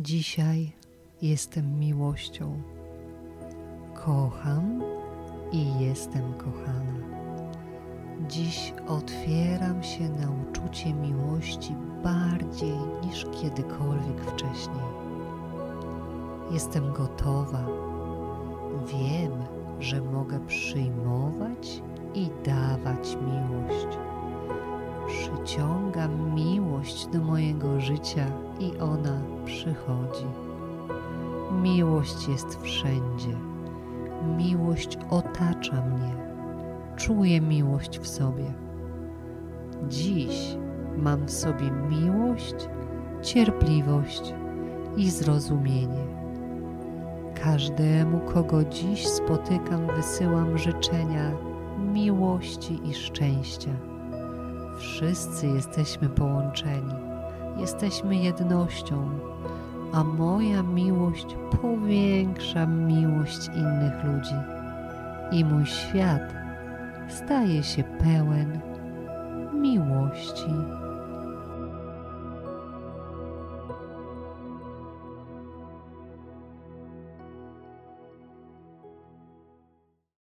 Dzisiaj jestem miłością. Kocham i jestem kochana. Dziś otwieram się na uczucie miłości bardziej niż kiedykolwiek wcześniej. Jestem gotowa. Wiem, że mogę przyjmować i dawać miłość. Przyciągam miłość do mojego życia i ona przychodzi. Miłość jest wszędzie. Miłość otacza mnie. Czuję miłość w sobie. Dziś mam w sobie miłość, cierpliwość i zrozumienie. Każdemu, kogo dziś spotykam, wysyłam życzenia miłości i szczęścia. Wszyscy jesteśmy połączeni, jesteśmy jednością, a moja miłość powiększa miłość innych ludzi. I mój świat staje się pełen miłości.